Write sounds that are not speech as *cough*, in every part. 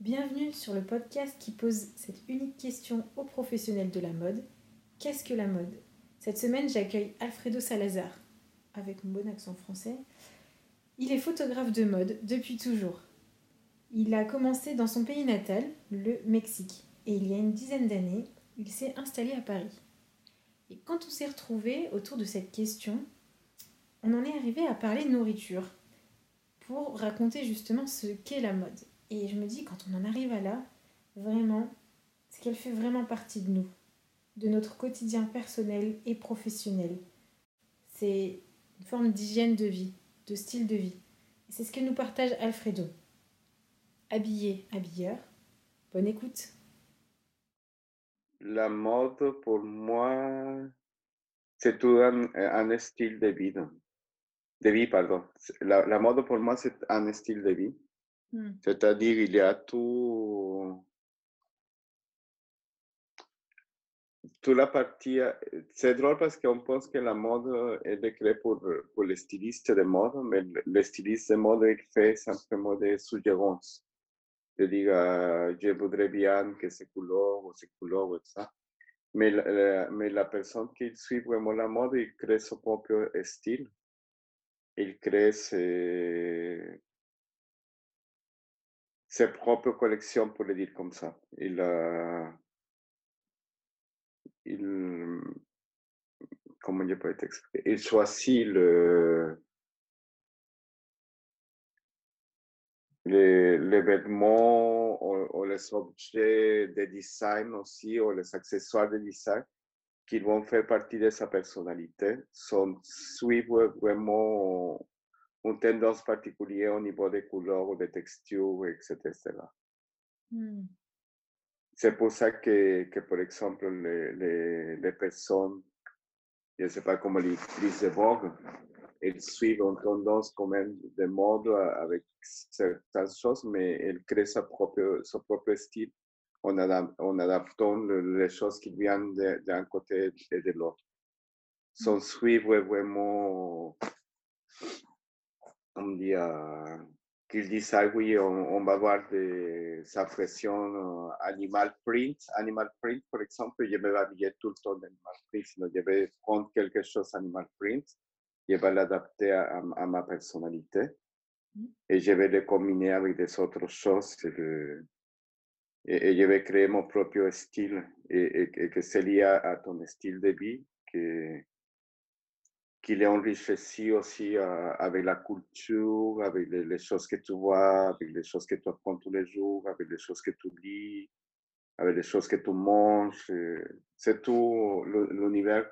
Bienvenue sur le podcast qui pose cette unique question aux professionnels de la mode. Qu'est-ce que la mode? Cette semaine, j'accueille Alfredo Salazar, avec mon bon accent français. Il est photographe de mode depuis toujours. Il a commencé dans son pays natal, le Mexique, et il y a une dizaine d'années, il s'est installé à Paris. Et quand on s'est retrouvé autour de cette question, on en est arrivé à parler nourriture pour raconter justement ce qu'est la mode. Et je me dis, quand on en arrive à là, vraiment, c'est qu'elle fait vraiment partie de nous, de notre quotidien personnel et professionnel. C'est une forme d'hygiène de vie, de style de vie. C'est ce que nous partage Alfredo. Habillé, habilleur. Bonne écoute. La mode, pour moi, c'est tout un, un, style de vie. De vie, pardon. La, la mode, pour moi, c'est un style de vie. Hmm. C'est-à-dire, il y a tout, la partie. C'est drôle parce qu'on pense que la mode est créée pour, pour les de mode, mais le styliste de mode, fait simplement des suggérances. Je voudrais bien que ce couleur ou ce couleur, et ça. La, mais la personne la mode, il crée son propre ses propres collections, pour le dire comme ça. Il, euh, il comment je peux t'expliquer? Il choisit le, les, vêtements ou, ou, les objets de design aussi, ou les accessoires de design qui vont faire partie de sa personnalité, sont suivre vraiment une tendance particulière au niveau des couleurs ou des textures, etc. etc. Hmm. C'est pour ça que, que par exemple, les, les, les personnes, je ne sais pas comment les de Vogue, elles suivent une tendance quand même de mode avec certaines choses, mais elles créent sa propre, son propre style en, adap en adaptant les choses qui viennent d'un côté et de l'autre. Sans suivre vraiment on dit euh, ah oui, on, on va voir des impressions animal print. Animal print, par exemple, je vais habiller tout le temps d'animal print, je vais prendre quelque chose animal print, je vais l'adapter à, à, ma personnalité et je vais le combiner avec des autres choses et, le, et, et je vais créer mon propre style et, et, et que c'est lié à ton style de vie que qu'il est enrichi aussi euh, avec la culture, avec les, les, choses que tu vois, avec les choses que tu apprends tous les jours, avec les choses que tu lis, avec les choses que tu manges. C'est tout l'univers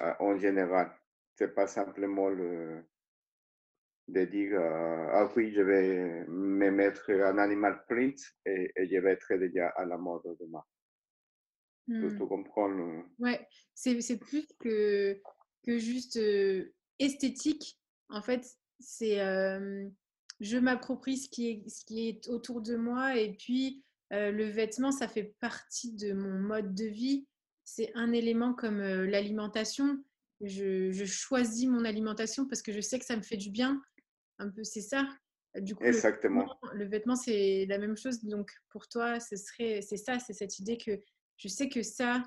euh, en général. C'est pas simplement le, de dire euh, ah oui, je vais me mettre un animal print et, et je vais être déjà à la mode demain. Hmm. Tu, tu comprends le... Ouais, c'est plus que que juste esthétique. En fait, c'est je m'approprie ce, qui est, ce qui est autour de moi et puis le vêtement, ça fait partie de mon mode de vie. C'est un élément comme l'alimentation. Je, je, choisis mon alimentation parce que je sais que ça me fait du bien. Un peu, c'est ça. Du coup, Exactement. Le vêtement, c'est la même chose. Donc, pour toi, ce serait, c'est ça, c'est cette idée que je sais que ça,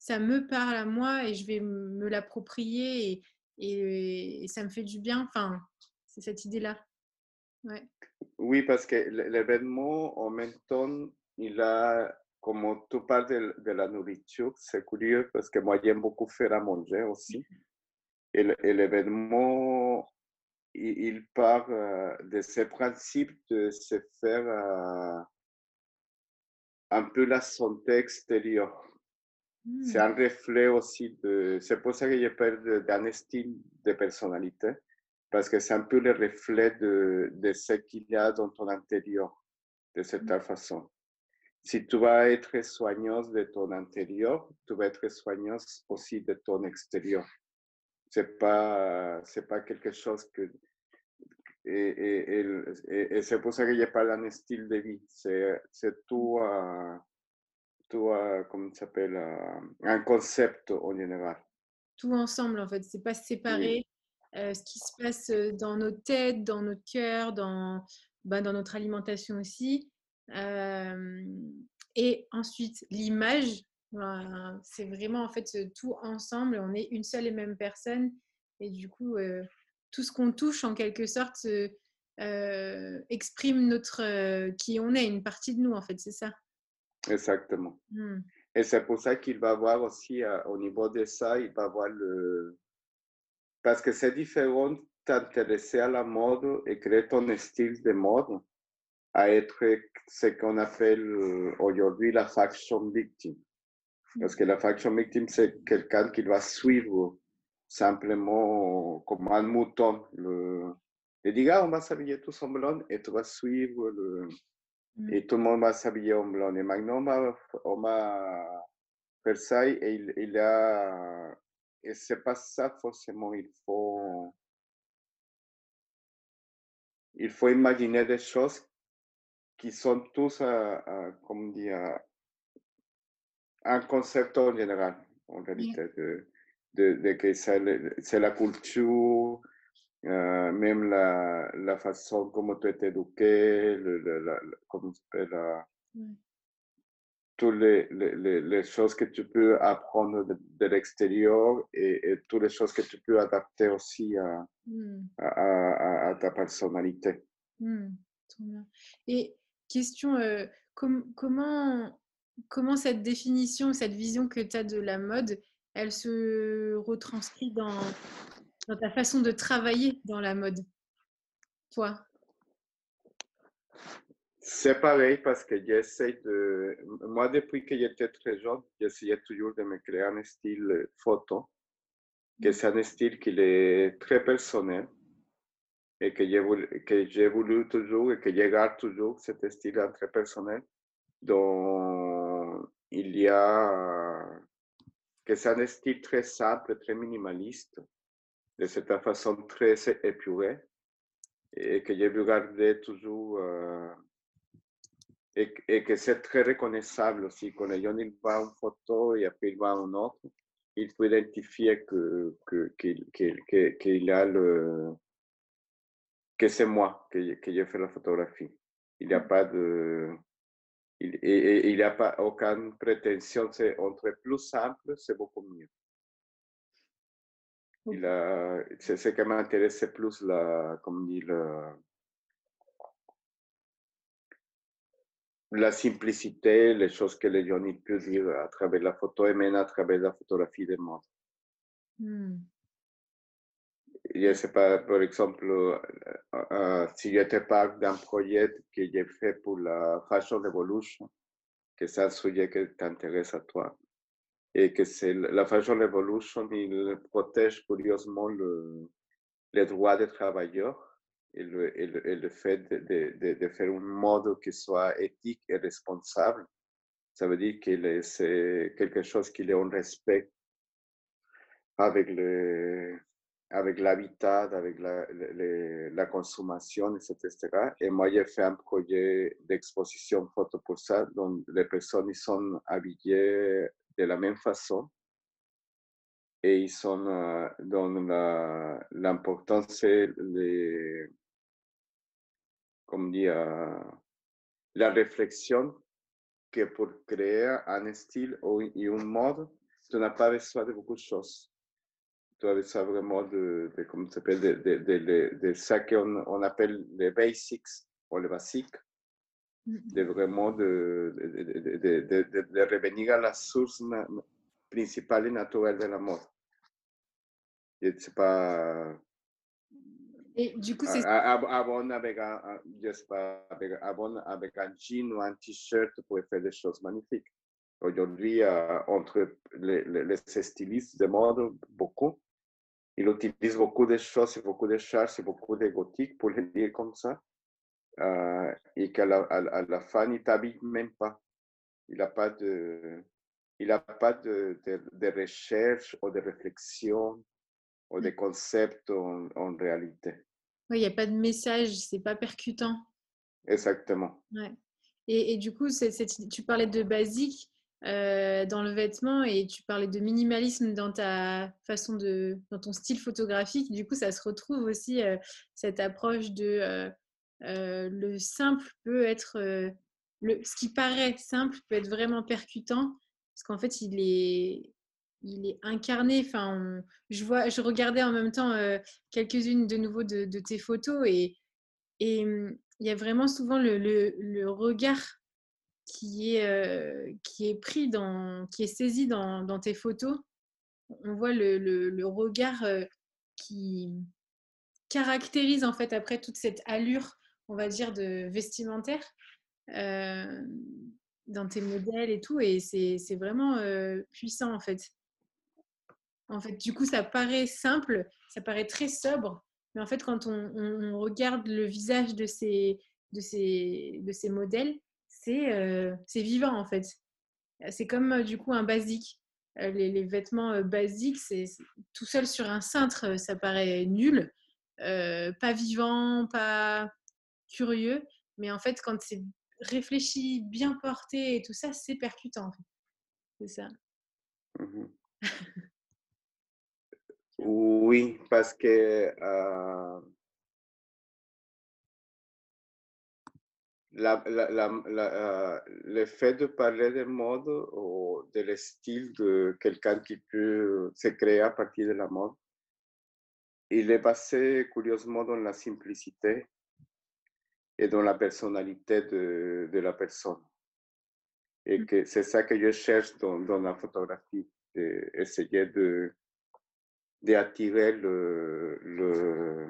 ça me parle à moi et je vais me l'approprier et, ça me fait du bien. Enfin, c'est cette idée-là. Oui, parce que l'événement, en même temps, il a, comme tu parles de, de la nourriture, c'est curieux parce que moi, j'aime beaucoup faire à manger aussi. Et, l'événement, il, il, part de ce principe de se faire uh, un peu la santé extérieure. C'est un reflet aussi de. C'est pour ça que je parle d'un style de personnalité, parce que c'est un peu le reflet de, de ce qu'il y a dans ton intérieur, de cette façon. Si tu vas être soigneuse de ton intérieur, tu vas être soigneuse aussi de ton extérieur. C'est pas, c'est pas quelque chose que. Et, et, et, et c'est pour ça que je parle d'un style de vie. C'est, tout. Uh, tout, euh, comment ça s'appelle, euh, un concept en général? Tout ensemble, en fait. C'est pas séparé. Oui. Euh, ce qui se passe dans nos têtes, dans notre cœur, dans, bah, dans notre alimentation aussi. et ensuite, l'image, c'est vraiment en fait tout ensemble. On est une seule et même personne. Et du coup, tout ce qu'on touche, en quelque sorte, exprime notre qui on est, une partie de nous, en fait, c'est ça. Exactement. Mmh. Et c'est pour ça qu'il va voir aussi, au niveau de ça, il va voir le. Parce que c'est différent t'intéresser à la mode et créer ton style de mode à être ce qu'on appelle euh, aujourd'hui la faction victime. Parce que la faction victime, c'est quelqu'un qui va suivre simplement comme un mouton. Le... Et dit, ah, on va s'habiller tous en blond et tu vas suivre le... Mm. Et tout le monde va s'habiller en blond. Et maintenant, on faire ça et il, il a... Et c'est pas ça forcément, il faut... Il faut imaginer des choses qui sont tous, comme dire, un concept en général, en réalité, de, de, que c'est la culture, euh, même la, la, façon comment tu es éduqué, le, la, comment toutes les, les, les, choses que tu peux apprendre de, l'extérieur et, toutes les choses que tu peux adapter aussi à, mmh. à, à, ta personnalité. Mmh, et question, euh, comment, comment cette définition, cette vision que tu as de la mode, elle se retranscrit dans, dans ta façon de travailler dans la mode, toi? C'est pareil parce que j'essaie de. Moi, depuis que j'étais très jeune, j'essayais toujours de me créer un style photo, que mmh. c'est un style qui est très personnel et que j'ai voulu, que j'ai voulu toujours et que je garde toujours cet style très personnel dont il y a que c'est un style très simple, très minimaliste, de cette façon très épurée et que j'ai vu garder toujours euh, et, que c'est très reconnaissable aussi. Quand les gens ils voient une photo et après ils voient une autre, il faut identifier que, que, a le, que c'est moi qui, qui ai fait la photographie. Il n'y a pas de. Il n'y a pas aucune prétention. C'est entre plus simple, c'est beaucoup mieux. Il a, c'est ce qui m'intéresse plus la, comme dit, la, la simplicité, les choses que les gens peuvent dire à travers la photo et même à travers la photographie de mode. Hmm. Je sais pas, par exemple, euh, euh, si je te parle d'un projet que j'ai fait pour la Fashion Revolution, que c'est un sujet qui t'intéresse à toi, et que c'est la Fashion Revolution, il protège curieusement le, les droits des travailleurs et le, fait de, faire un mode qui soit éthique et responsable. Ça veut dire que c'est quelque chose qui est en respect avec le, avec l'habitat, avec la, consommation, etc. Et moi, j'ai fait un projet d'exposition photo pour ça, dont les personnes sont habillées de la même façon. Et ils sont euh, dans l'importance, les, comme dire, la réflexion que pour créer un style ou un mode, tu n'as pas besoin de beaucoup de choses tu as ça vraiment de, de comment de, de, de, de, ça qu'on on appelle les basics les basiques, de vraiment de, de, revenir à la source principale et naturelle de la mode. Je sais pas. Et du coup, c'est. Avant, avec un, je sais pas, avec, avant, avec un jean ou un t-shirt, tu pouvais faire des choses magnifiques. Aujourd'hui, euh, entre les, les, les, stylistes de mode, beaucoup, il utilise beaucoup de choses, beaucoup de charges, beaucoup de gothique, pour le dire comme ça. Euh, et qu'à la, à, la, fin, il t'habille même pas. Il n'a pas de, il a pas de, de, recherche ou de réflexion ou de mmh. concept en, en réalité. Oui, il n'y a pas de message, c'est pas percutant. Exactement. Ouais. Et, et, du coup, c'est, tu parlais de basique. Euh, dans le vêtement et tu parlais de minimalisme dans ta façon de, dans ton style photographique. Du coup, ça se retrouve aussi euh, cette approche de le simple peut être le, ce qui paraît simple peut être vraiment percutant parce qu'en fait, il est, il est incarné. Enfin, je, vois, je regardais en même temps quelques-unes de nouveau de, tes photos et, hum, il y a vraiment souvent le, le, regard qui est, qui est pris dans, qui est saisi dans, dans tes photos. On voit le, le regard qui caractérise en fait après toute cette allure, on va dire, de vestimentaire dans tes modèles et tout. Et c'est vraiment puissant en fait. En fait, du coup, ça paraît simple, ça paraît très sobre, mais en fait, quand on, regarde le visage de ces, de ces, de ces modèles, c'est vivant en fait. C'est comme du coup un basique. Les, les vêtements basiques, c'est tout seul sur un cintre, ça paraît nul, pas vivant, pas curieux. Mais en fait, quand c'est réfléchi, bien porté et tout ça, c'est percutant. C'est ça. Mmh oui, parce que euh, euh, le fait de parler de mode ou de style de quelqu'un qui peut se créer à partir de la mode, il est basé curieusement dans la simplicité et dans la personnalité de, de la personne. Et mmh. que c'est ça que je cherche dans, dans la photographie, essayer de d'activer le, le,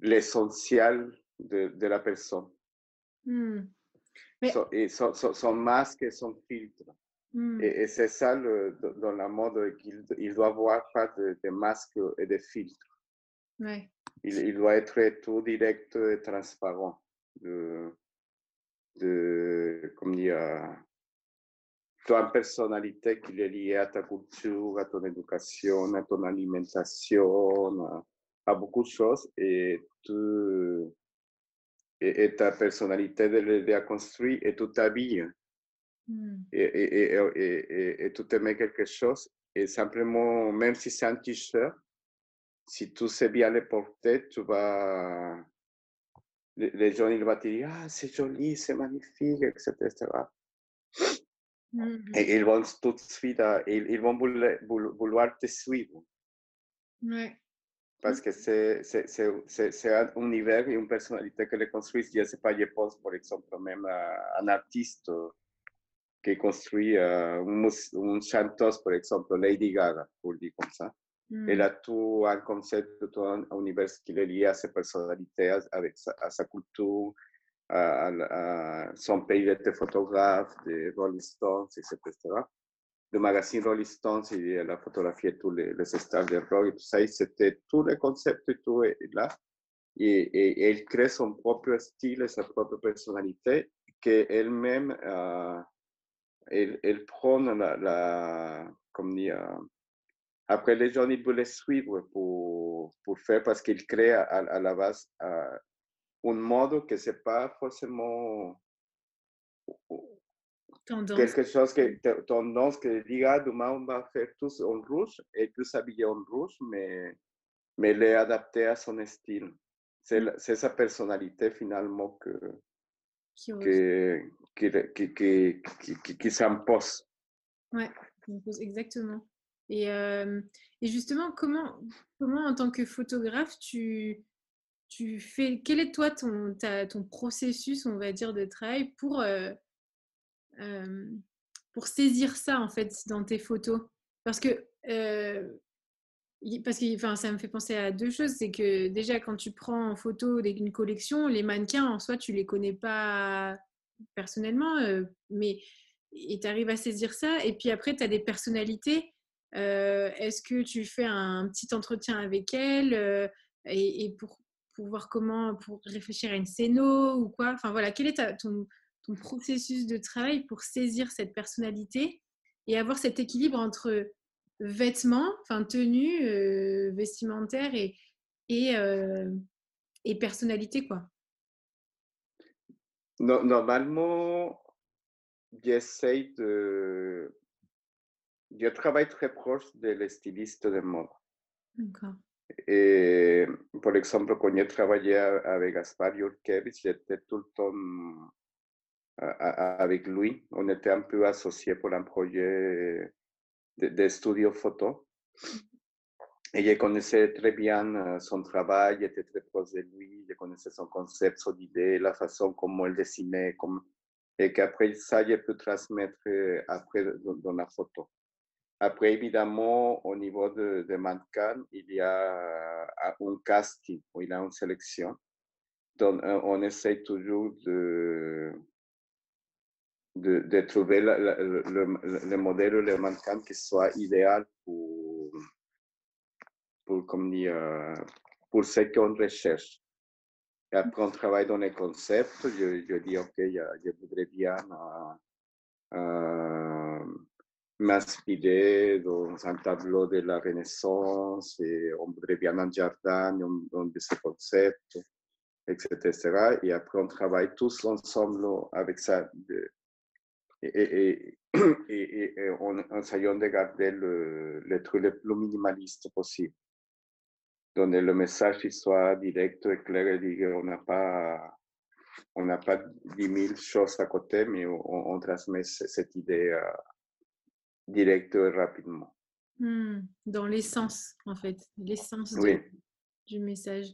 l'essentiel de, de, la personne. Mmh. et son, son, masque et son filtre. Mmh. Et, c'est ça le, dans la mode qu'il il doit avoir pas de, de masque et de filtre. Ouais il, doit être tout direct et transparent. De, de comme dire, une personnalité qui est liée à ta culture, à ton éducation, à ton alimentation, à, beaucoup de choses. Et, tu, et, ta personnalité de l'aider à construire et tu t'habilles. Mm. Et, et, et, et, tu te mets quelque chose. Et simplement, même si c'est un t-shirt, si tu sais bien le porter, tu vas. Les gens ils vont te dire Ah, c'est joli, c'est magnifique, etc. Mmh Et ils vont tout de suite, ils, ils vont vouloir, te suivre. Ouais. Parce que c'est un univers et une personnalité que les construisent. Je ne sais pas, je pense par exemple même un artiste qui construit une, une chanteuse, par exemple, Lady Gaga, pour dire comme ça. Elle a tout un concept, tout un univers qui est lié à sa personnalité, avec sa, à sa culture, à, son pays de photographe, de Rolling Stones, etc. Le magazine Rolling Stones, il a photographié tous les, les stars de rock et tout ça. C'était tout le concept et tout est là. Et, elle crée son propre style, sa propre personnalité, qu'elle-même, euh, elle, elle, prend la, la comme dire, après, les gens, ils veulent suivre pour, pour faire parce qu'ils créent à, à, la base un mode que c'est pas forcément tendance. quelque chose que tendance que diga demain on va faire tous en rouge et tous habillés en rouge, mais, mais les adapter à son style. C'est sa personnalité finalement que, qui, qui, qui, qui, qui, qui s'impose. Ouais, exactement. Et, justement, comment, comment en tant que photographe, tu, fais, quel est toi ton, processus, on va dire, de travail pour, pour saisir ça, en fait, dans tes photos? Parce que, parce que enfin, ça me fait penser à deux choses. C'est que déjà, quand tu prends en photo une collection, les mannequins, en soi, tu les connais pas personnellement, mais tu arrives à saisir ça. Et puis après, tu as des personnalités est-ce que tu fais un petit entretien avec elle euh, et, pour, voir comment, pour réfléchir à une scéno ou quoi? Enfin voilà, quel est ton, processus de travail pour saisir cette personnalité et avoir cet équilibre entre vêtements, enfin tenue euh, vestimentaire et, et, personnalité quoi? Normalement, j'essaye de je travaille très proche des stylistes de mode. D'accord. Et par exemple, quand je travaillais avec Gaspar Yurkevich, j'étais tout le temps avec lui. On était un peu associés pour un projet de, de photo. Et je connaissais très bien son travail, j'étais très proche de lui, je connaissais son concept, son idée, la façon comment il dessinait, comme... et qu'après ça, j'ai pu transmettre euh, après dans, la photo. Après, évidemment, au niveau de, de mannequin, il y a un casting, il y a une sélection. Donc, on essaie toujours de, de, trouver le, le, le, modèle, le mannequin qui soit idéal pour, pour, comme dire, pour ce qu'on recherche. Et après, on travaille dans les concepts. Je, je dis, OK, je, voudrais bien euh, euh, m'inspirer dans un tableau de la Renaissance et on voudrait bien un jardin dans, de ces concepts, etc., Et après, on travaille tous ensemble avec ça. Et, et, et, *coughs* de garder le, le truc le plus minimaliste possible. Donner le message soit direct et clair et dire on n'a pas, on n'a pas 10 000 choses à côté, mais on, transmet cette idée euh, directe et rapidement. Hmm, dans l'essence, en fait, l'essence du message.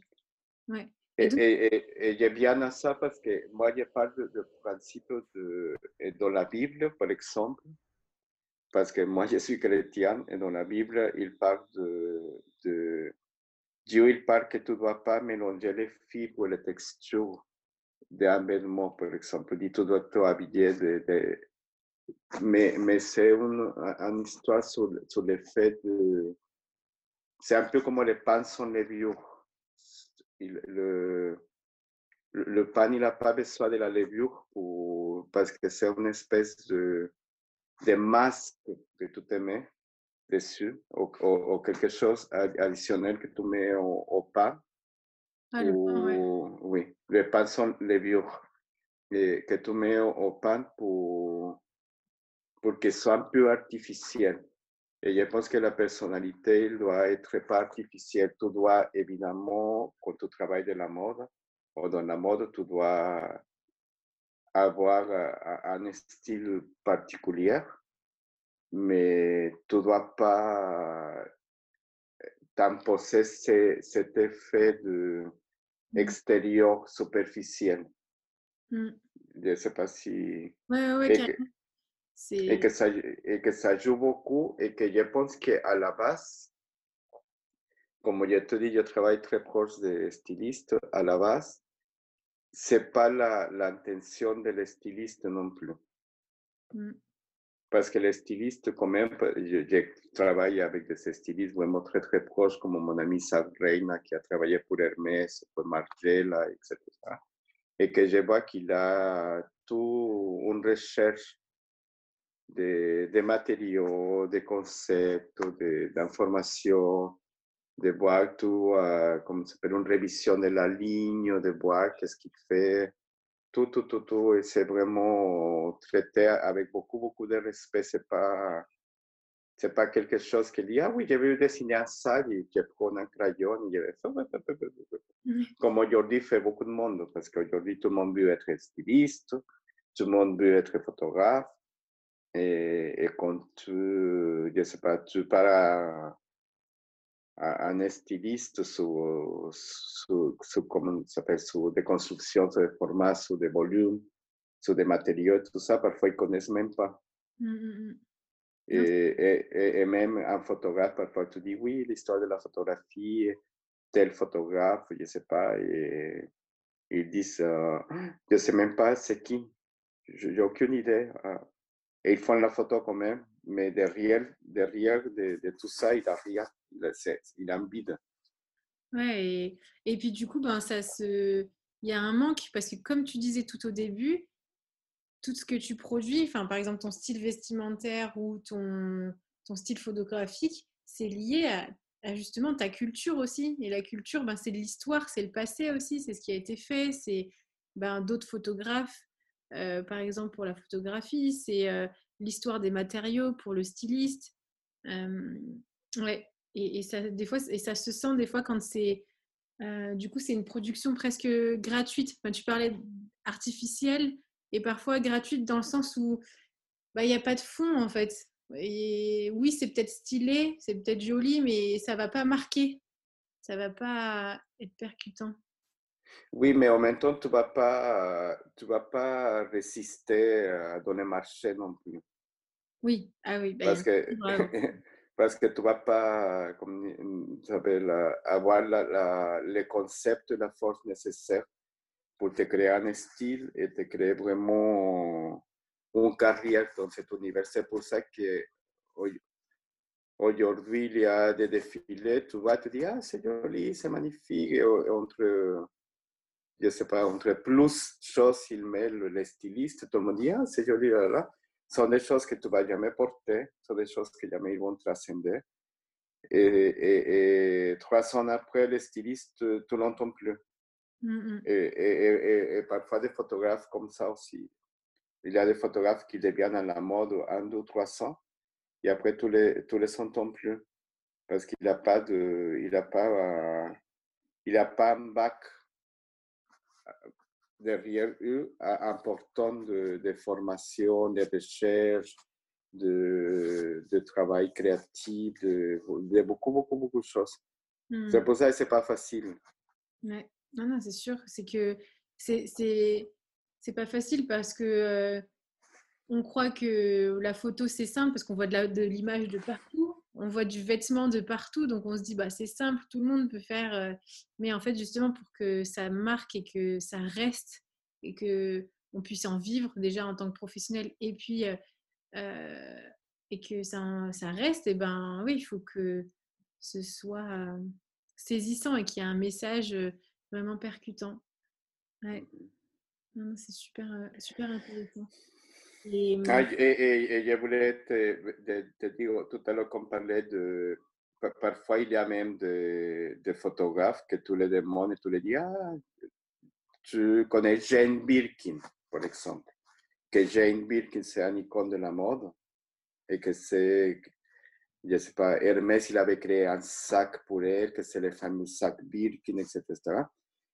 Ouais. Et, j'aime bien ça parce que moi, je parle de, principe de, dans la Bible, par exemple, parce que moi, je suis chrétien et dans la Bible, il parle de, de Dieu, il parle que tu ne dois pas mélanger les fibres et les textures d'un vêtement, par exemple. Il dit tu dois t'habiller de, de, Mais, mais c'est une, une, histoire sur, sur le fait de. C'est un peu comme les pains sont les vieux le, le pan, il n'a pas besoin de la levure pour, parce que c'est une espèce de, de masque que tu te mets dessus, ou, quelque chose additionnel que tu mets au, pain. Ah, le pain, Oui, les pains sont levures et que tu mets au, pain pour, pour que soit un peu artificiel. Et je pense que la personnalité doit être pas artificielle. Tu dois évidemment, quand tu travailles de la mode, ou dans la mode, tu dois avoir un style particulier, mais tu ne dois pas t'imposer cet effet de mmh. extérieur superficiel. Je ne sais pas si... Oui, oui, et que, ça, et que ça joue beaucoup et que je pense qu'à la base, comme je te dis, je travaille très proche des stylistes. À la base, c'est pas l'intention de les stylistes non plus. Mm. Parce que les stylistes, quand même, je, travaille avec des stylistes vraiment très très proches, comme mon ami Reina qui a travaillé pour Hermès, pour Margiela, etc. Et que je vois qu'il a tout une recherche de, matériaux, de concepts, d'informations, de, voir tout, uh, comme s'appelle, une révision de la ligne, de voir qu'est-ce qu'il fait, tout, tout, tout, tout. Et c'est vraiment traité avec beaucoup, beaucoup de respect. C'est pas, c'est pas quelque chose qui dit, ah oui, j'ai vu dessiner ça, et je prends un crayon, je Comme aujourd'hui fait beaucoup de monde, parce qu'aujourd'hui tout le monde veut être styliste, tout le monde veut être photographe, et, et, quand tu, je sais pas, tu parles à, un styliste sur, sur, sur, comment ça s'appelle, sur des constructions, sur des formats, sur des volumes, sur des matériaux, tout ça, parfois ils connaissent même pas. Mmh, mmh, mmh. Et, et, et, même un photographe, parfois tu dis oui, l'histoire de la photographie, tel photographe, je sais pas, et ils disent, euh, je sais même pas c'est qui, j'ai aucune idée. Et ils font la photo quand même, mais derrière, derrière de, tout ça, il n'a rien, il, a un vide. Ouais, et, puis du coup, ben, ça se... il y a un manque, parce que comme tu disais tout au début, tout ce que tu produis, enfin, par exemple ton style vestimentaire ou ton, ton style photographique, c'est lié à, à, justement ta culture aussi. Et la culture, ben, c'est l'histoire, c'est le passé aussi, c'est ce qui a été fait, c'est ben, d'autres photographes euh, par exemple pour la photographie, c'est euh, l'histoire des matériaux pour le styliste. Euh, ouais. Et, ça, des fois, et ça se sent des fois quand c'est du coup, c'est une production presque gratuite. tu parlais artificielle, et parfois gratuite dans le sens où bah, il n'y a pas de fond en fait. Et oui, c'est peut-être stylé, c'est peut-être joli, mais ça va pas marquer, ça va pas être percutant. Oui, mais en même temps, tu ne vas, pas, tu vas pas résister à donner marché non plus. Oui, ah oui. Bah, parce, que, *laughs* parce que tu ne vas pas, comme vous savez, avoir la, la, les concepts, la force nécessaire pour te créer un style et te créer vraiment une carrière dans cet univers. C'est pour ça que aujourd'hui, il y a des défilés, tu vas te dire, ah, c'est joli, c'est magnifique. Et entre, je sais pas, entre plus choses il met le, styliste, tout le monde dit, ah, c'est joli, là, là. Ce sont des choses que tu vas jamais porter, ce sont des choses que jamais ils vont transcender. Et, et, et, trois ans après, le styliste, tu l'entends plus. Mmh et, et, parfois des photographes comme ça aussi. Il y a des photographes qui deviennent à la mode un, deux, trois ans, et après tous les, tous les s'entendent plus. Parce qu'il n'a pas de, il a pas, euh, il a pas un bac derrière eux important de, de formation, de recherche, de, de travail créatif, de, de, beaucoup, beaucoup, beaucoup de choses. C'est mmh. pour ça que ce n'est pas facile. Ouais. Non, non, c'est sûr. C'est que c'est, c'est, c'est pas facile parce que euh, on croit que la photo c'est simple parce qu'on voit de, de l'image de partout, on voit du vêtement de partout, donc on se dit bah c'est simple, tout le monde peut faire. Euh, mais en fait, justement, pour que ça marque et que ça reste et que on puisse en vivre déjà en tant que professionnel et puis euh, et que ça, reste, et ben oui, il faut que ce soit saisissant et qu'il y ait un message vraiment percutant. Ouais. C'est super, euh, super intéressant. Et, ah, et, je voulais te, dire tout à l'heure qu'on parlait de. Parfois, il y a même des, photographes que tu les demandes et tu les dis Ah, tu connais Jane Birkin, par exemple. Que Jane Birkin, c'est un icône de la mode et que c'est je ne sais pas, Hermès, il avait créé un sac pour elle, que c'est le fameux sac Birkin, etc.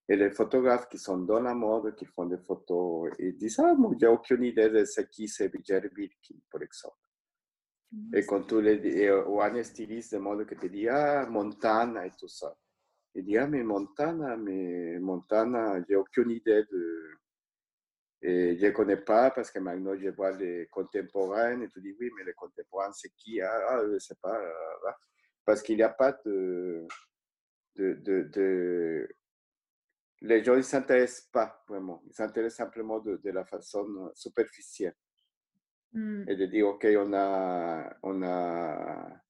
Et les photographes qui sont dans la mode, qui font des photos, ils disent Ah, moi, j'ai aucune idée de ce qui c'est Jerry Birkin, par exemple. Et quand tu les ou un styliste de mode qui te dit Ah, Montana et tout ça. Il dit Ah, mais Montana, mais Montana, j'ai aucune idée de. Et je ne connais pas parce que maintenant je vois les contemporains et tu dis Oui, mais les contemporains, c'est qui? Ah, ah je ne sais pas. Parce qu'il n'y a pas de, de, de, de les gens ne s'intéressent pas vraiment. Ils s'intéressent simplement de, la façon superficielle. Mm. Et de dire, OK, on a... On a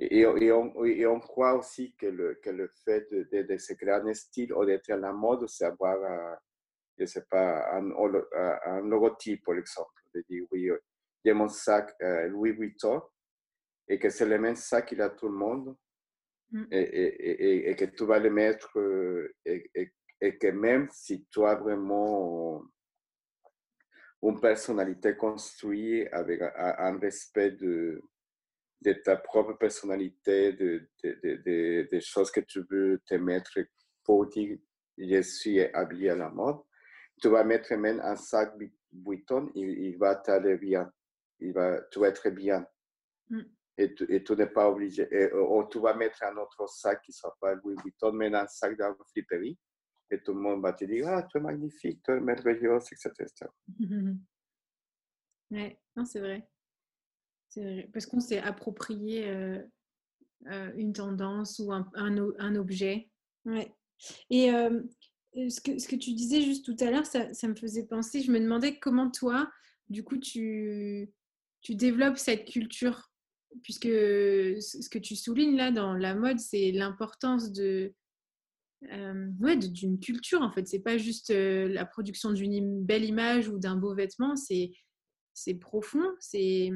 et, et, on, et, on, croit aussi que le, que le fait de, de, se créer un style ou d'être à la mode, c'est avoir, je sais pas, un, un, logotype, par exemple. De dire, oui, j'ai mon sac euh, Louis Vuitton et que c'est le même sac qu'il a tout le monde. Mm. Et, et, et, que tu vas le mettre euh, et, et que même si tu as vraiment une personnalité construite avec un, respect de, de ta propre personnalité, de, choses que tu veux te mettre pour dire je suis habillé à la mode, tu vas mettre même un sac Vuitton, il, il va t'aller bien, il va, tu vas être bien. Mm. Et tu, et tu n'es pas obligé, et, ou, tu vas mettre un autre sac qui ne soit pas Louis Vuitton, mais un sac dans friperie et tout le monde va te dire Ah, tu es magnifique, tu es merveilleuse, etc. *laughs* ouais, non, c'est vrai. C'est vrai. Parce qu'on s'est approprié euh, euh, une tendance ou un, un, objet. Ouais. Et euh, ce, que, ce que tu disais juste tout à l'heure, ça, ça, me faisait penser, je me demandais comment toi, du coup, tu, tu développes cette culture puisque ce que tu soulignes là dans la mode, c'est l'importance de, euh, ouais, d'une culture en fait. C'est pas juste euh, la production d'une belle image ou d'un beau vêtement, c'est c'est profond. C'est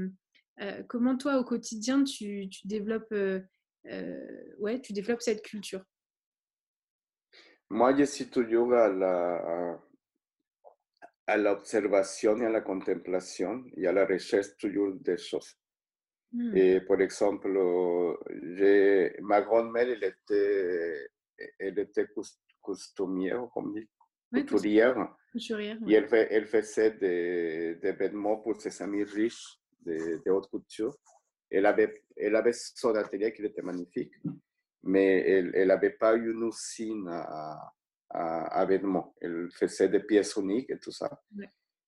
euh, comment toi au quotidien tu, tu développes ouais, tu développes cette culture? Moi, je suis toujours à la à l'observation et à la contemplation et à la recherche toujours des choses. Hmm. Et par exemple, ma grand-mère, elle était elle était costumière, comme dit, couturière. Couturière, Et elle, faisait des, des vêtements pour ses amis riches de, de haute couture. Elle avait, elle avait son atelier qui était magnifique, mais elle n'avait pas une usine à, à, à vêtements. Elle faisait des pièces uniques et tout ça.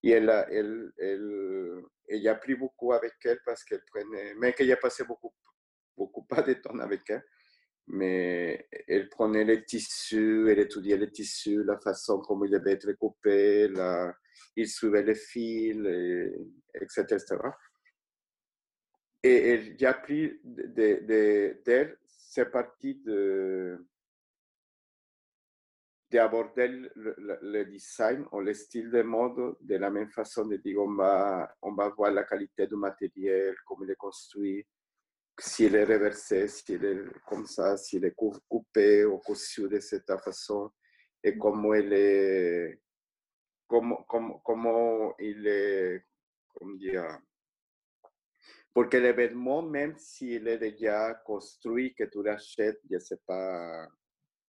Et elle, a- elle, elle, elle a appris beaucoup avec elle parce qu'elle prenait, mais qu'elle a passé beaucoup, beaucoup pas de temps avec elle, mais elle prenait les tissus, elle étudiait les tissus, la façon comme ils devaient être coupés, il suivait les fils, et, etc.. Et elle, j'ai appris de- de- de- d'elle, parti de d'aborder le, le- le design ou le style de mode de la même façon de dire on va, on va voir la qualité du matériel, comment il est construit, s'il est reversé, s'il est comme ça, s'il est cou- coupé ou cousu de cette façon, et comment il est, comment, comment, comment il est, comment dire, porque l'événement, même s'il est déjà construit, que tu l'achètes, je ne sais pas,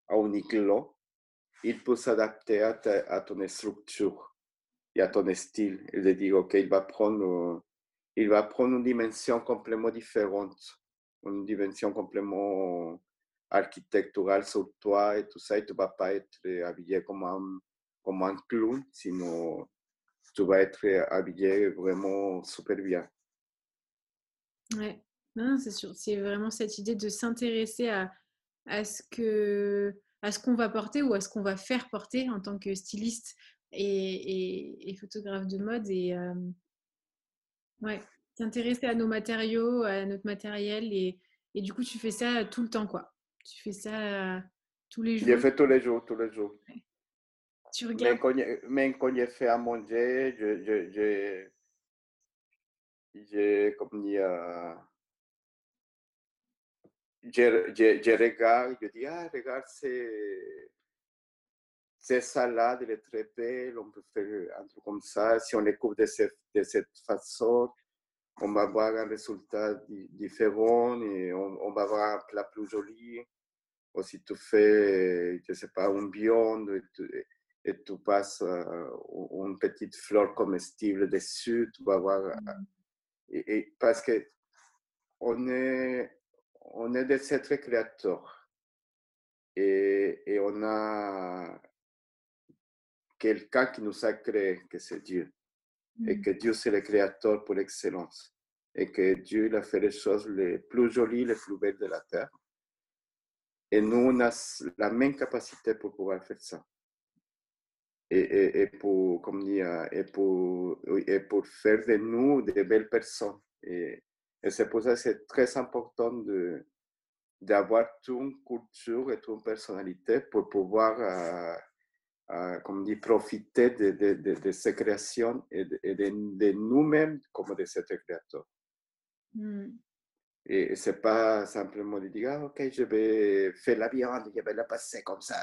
à Uniqlo, il peut s'adapter à, ton structure et à ton style. Et de dire, OK, il va prendre, une dimension complètement différente, une dimension complètement architecturale sur toi et tout ça, et tu ne vas pas être habillé comme un, clown, sinon tu vas être habillé vraiment super bien. Ouais. C'est sûr. C'est vraiment cette idée de s'intéresser à ce que, à ce qu'on va porter ou à ce qu'on va faire porter en tant que styliste et, et- et photographe de mode. Et euh, ouais, s'intéresser à nos matériaux, à notre matériel. Et, et du coup, tu fais ça tout le temps, quoi. Tu fais ça euh, tous les Je jours. fais tous les jours, tous les jours. Tu regardes? je- même quand je fais à manger, je, je, je, je, comme dire, je, regarde, je dis, ah, regarde, c'est, c'est salade, elle est très belle, on peut faire un truc comme ça. Si on les coupe de cette, de cette façon, on va avoir un résultat di- différent et on, on va avoir un plat plus joli. Ou si tu fais, je sais pas, un viande et tu, et tu passes euh, une petite fleur comestible dessus, tu vas avoir Mm. et, et parce que on est, on est des êtres créateurs et, et on a quelqu'un qui nous a créé, que c'est Dieu, et Mm. que Dieu c'est le créateur pour excellence, et que Dieu il a fait les choses les plus jolies, les plus belles de la terre. Et nous, on a la même capacité pour pouvoir faire ça. Et, et, et pour, comme dire, et pour, et pour faire de nous des belles personnes. Et, et c'est pour ça que c'est très important de, d'avoir toute une culture et toute une personnalité pour pouvoir, euh, euh, comme dit, profiter de, de, de, de ces créations et de, et de, de nous-mêmes comme des êtres créateurs. Mm. Et c'est pas simplement de dire, ah, ok, je vais faire la viande, je vais la passer comme ça.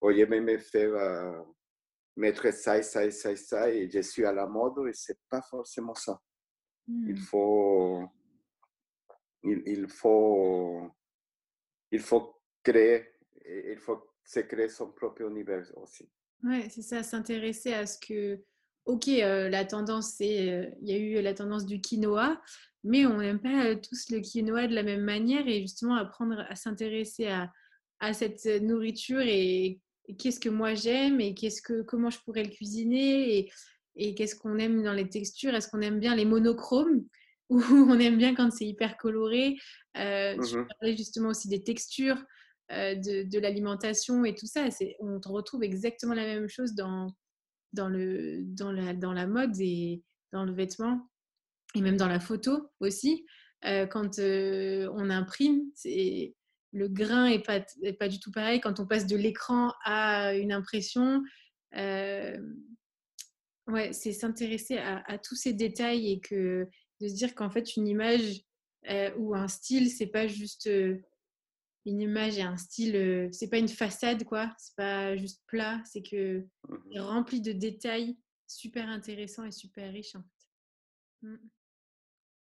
Ou je vais me faire euh, mettre ça et ça et ça et ça, et je suis à la mode, et c'est pas forcément ça. Il faut, il, il faut, il faut créer, il faut se créer son propre univers aussi. Ouais, c'est ça, s'intéresser à ce que, ok, euh, la tendance, c'est, euh, il y a eu la tendance du quinoa, mais on n'aime pas euh, tous le quinoa de la même manière et justement apprendre à s'intéresser à, à cette nourriture et, et qu'est-ce que moi j'aime et qu'est-ce que, comment je pourrais le cuisiner et, et qu'est-ce qu'on aime dans les textures, est-ce qu'on aime bien les monochromes? *laughs* Ou on aime bien quand c'est hyper coloré? Euh, tu Mhm. parlais justement aussi des textures euh, de, de l'alimentation et tout ça. On retrouve exactement la même chose dans, dans, le, dans, la, dans la mode et dans le vêtement et même dans la photo aussi. Euh, quand euh, on imprime, le grain n'est pas, est pas du tout pareil. Quand on passe de l'écran à une impression, euh, ouais, c'est s'intéresser à, à tous ces détails et que de se dire qu'en fait une image euh, ou un style, c'est pas juste euh, une image et un style, euh, c'est pas une façade quoi, c'est pas juste plat, c'est que c'est rempli de détails super intéressants et super riches en fait. Mm.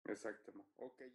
Exactement. Ok.